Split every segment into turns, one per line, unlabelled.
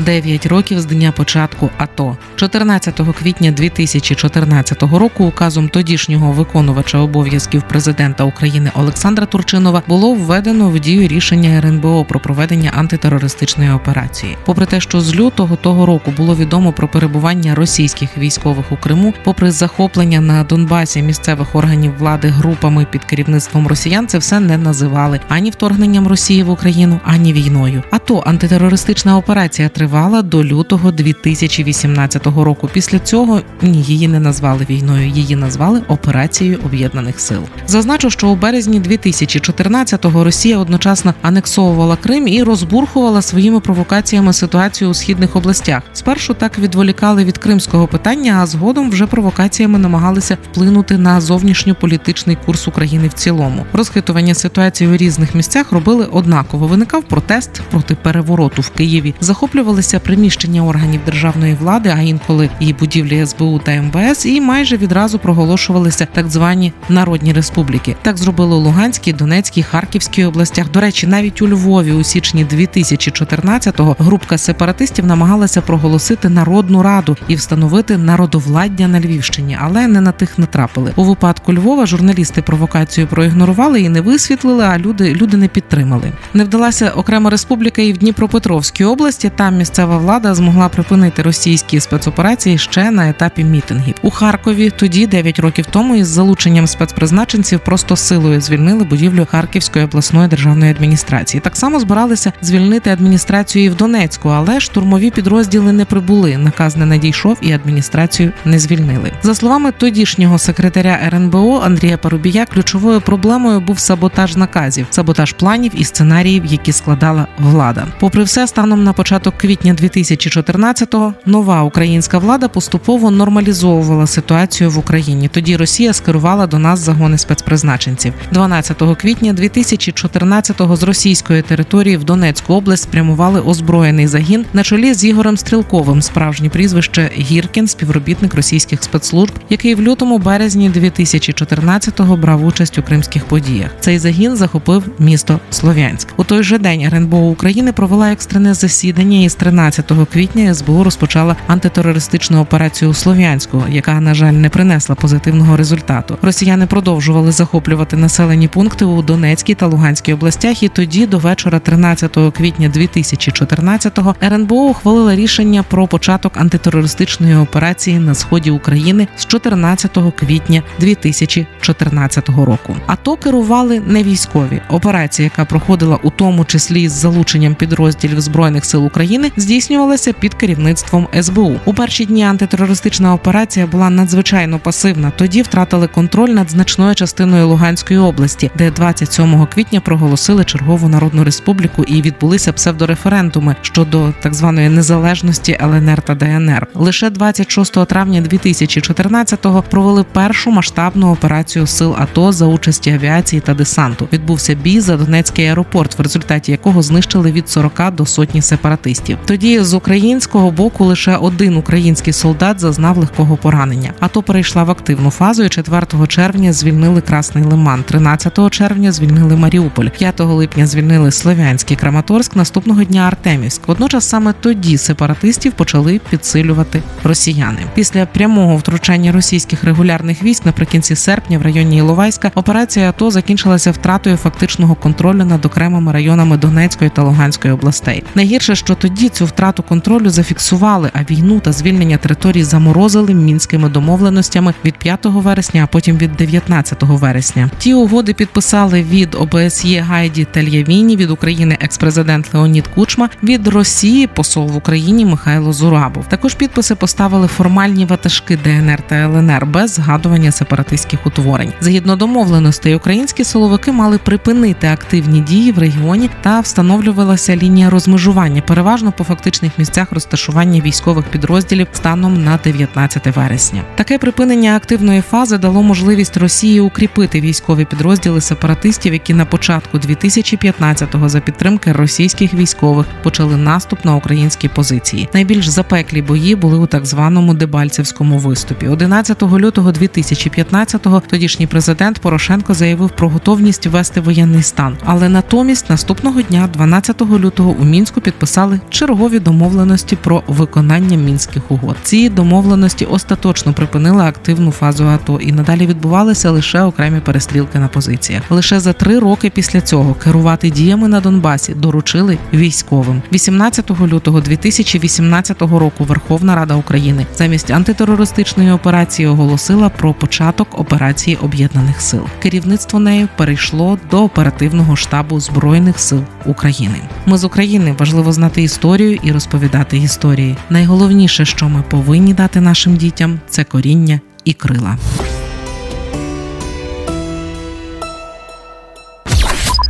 9 років з дня початку АТО. 14 квітня 2014 року указом тодішнього виконувача обов'язків президента України Олександра Турчинова було введено в дію рішення РНБО про проведення антитерористичної операції. Попри те, що з лютого того року було відомо про перебування російських військових у Криму, попри захоплення на Донбасі місцевих органів влади групами під керівництвом росіян, це все не називали ані вторгненням Росії в Україну, ані війною. АТО антитерористична операція тривала тривала до лютого 2018 року. Після цього ні, її не назвали війною, її назвали операцією об'єднаних сил. Зазначу, що у березні 2014-го Росія одночасно анексовувала Крим і розбурхувала своїми провокаціями ситуацію у східних областях. Спершу так відволікали від кримського питання, а згодом вже провокаціями намагалися вплинути на зовнішньополітичний курс України в цілому. Розхитування ситуації у різних місцях робили однаково. Виникав протест проти перевороту в Києві, захоплювали обстрілювалися приміщення органів державної влади, а інколи і будівлі СБУ та МВС, і майже відразу проголошувалися так звані народні республіки. Так зробили у Луганській, Донецькій, Харківській областях. До речі, навіть у Львові у січні 2014-го групка сепаратистів намагалася проголосити народну раду і встановити народовладдя на Львівщині, але не на тих натрапили. У випадку Львова журналісти провокацію проігнорували і не висвітлили. А люди люди не підтримали. Не вдалася окрема республіка і в Дніпропетровській області. Там місцева влада змогла припинити російські спецоперації ще на етапі мітингів у Харкові. Тоді 9 років тому із залученням спецпризначенців просто силою звільнили будівлю Харківської обласної державної адміністрації. Так само збиралися звільнити адміністрацію і в Донецьку, але штурмові підрозділи не прибули. Наказ не надійшов і адміністрацію не звільнили. За словами тодішнього секретаря РНБО Андрія Парубія, ключовою проблемою був саботаж наказів, саботаж планів і сценаріїв, які складала влада. Попри все, станом на початок квітня квітня 2014-го нова українська влада поступово нормалізовувала ситуацію в Україні. Тоді Росія скерувала до нас загони спецпризначенців. 12 квітня 2014-го з російської території в Донецьку область спрямували озброєний загін на чолі з Ігорем Стрілковим. Справжнє прізвище Гіркін, співробітник російських спецслужб, який в лютому березні 2014-го брав участь у кримських подіях. Цей загін захопив місто Слов'янськ. У той же день РНБО України провела екстрене засідання із 13 квітня СБУ розпочала антитерористичну операцію у Слов'янську, яка на жаль не принесла позитивного результату. Росіяни продовжували захоплювати населені пункти у Донецькій та Луганській областях. І тоді, до вечора, 13 квітня 2014-го, РНБО ухвалила рішення про початок антитерористичної операції на сході України з 14 квітня 2014 року. АТО керували не військові. Операція, яка проходила у тому числі з залученням підрозділів збройних сил України, здійснювалася під керівництвом СБУ. У перші дні антитерористична операція була надзвичайно пасивна. Тоді втратили контроль над значною частиною Луганської області, де 27 квітня проголосили чергову народну республіку і відбулися псевдореферендуми щодо так званої незалежності ЛНР та ДНР. Лише 26 травня 2014-го провели першу масштабну операцію сил АТО за участі авіації та десанту. Відбувся бій за Донецький аеропорт, в результаті якого знищили від 40 до сотні сепаратистів. Тоді з українського боку лише один український солдат зазнав легкого поранення. АТО перейшла в активну фазу. і 4 червня звільнили Красний Лиман, 13 червня звільнили Маріуполь, 5 липня звільнили Слов'янський Краматорськ. Наступного дня Артемівськ. Водночас саме тоді сепаратистів почали підсилювати росіяни. Після прямого втручання російських регулярних військ наприкінці серпня в районі Іловайська операція АТО закінчилася втратою фактичного контролю над окремими районами Донецької та Луганської областей. Найгірше, що тоді цю втрату контролю зафіксували, а війну та звільнення територій заморозили мінськими домовленостями від 5 вересня, а потім від 19 вересня. Ті угоди підписали від ОБСЄ Гайді Тельявіні, від України експрезидент Леонід Кучма, від Росії посол в Україні Михайло Зурабов. Також підписи поставили формальні ватажки ДНР та ЛНР без згадування сепаратистських утворень. Згідно домовленостей, українські силовики мали припинити активні дії в регіоні та встановлювалася лінія розмежування, переважно по фактичних місцях розташування військових підрозділів станом на 19 вересня. Таке припинення активної фази дало можливість Росії укріпити військові підрозділи сепаратистів, які на початку 2015-го за підтримки російських військових почали наступ на українські позиції. Найбільш запеклі бої були у так званому Дебальцевському виступі. 11 лютого 2015-го тодішній президент Порошенко заявив про готовність ввести воєнний стан, але натомість наступного дня, 12 лютого, у мінську підписали чергові домовленості про виконання мінських угод. Ці домовленості остаточно припинили активну фазу АТО і надалі відбувалися лише окремі перестрілки на позиціях. Лише за три роки після цього керувати діями на Донбасі доручили військовим. 18 лютого 2018 року Верховна Рада України замість антитерористичної операції оголосила про початок операції об'єднаних сил. Керівництво нею перейшло до оперативного штабу збройних сил України. Ми з України важливо знати історію і розповідати історії. Найголовніше, що ми повинні дати нашим дітям, це коріння і крила.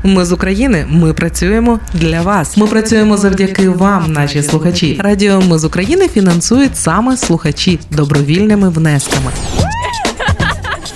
Ми з України. Ми працюємо для вас. Ми працюємо завдяки вам, наші слухачі. Радіо Ми з України фінансують саме слухачі добровільними внесками.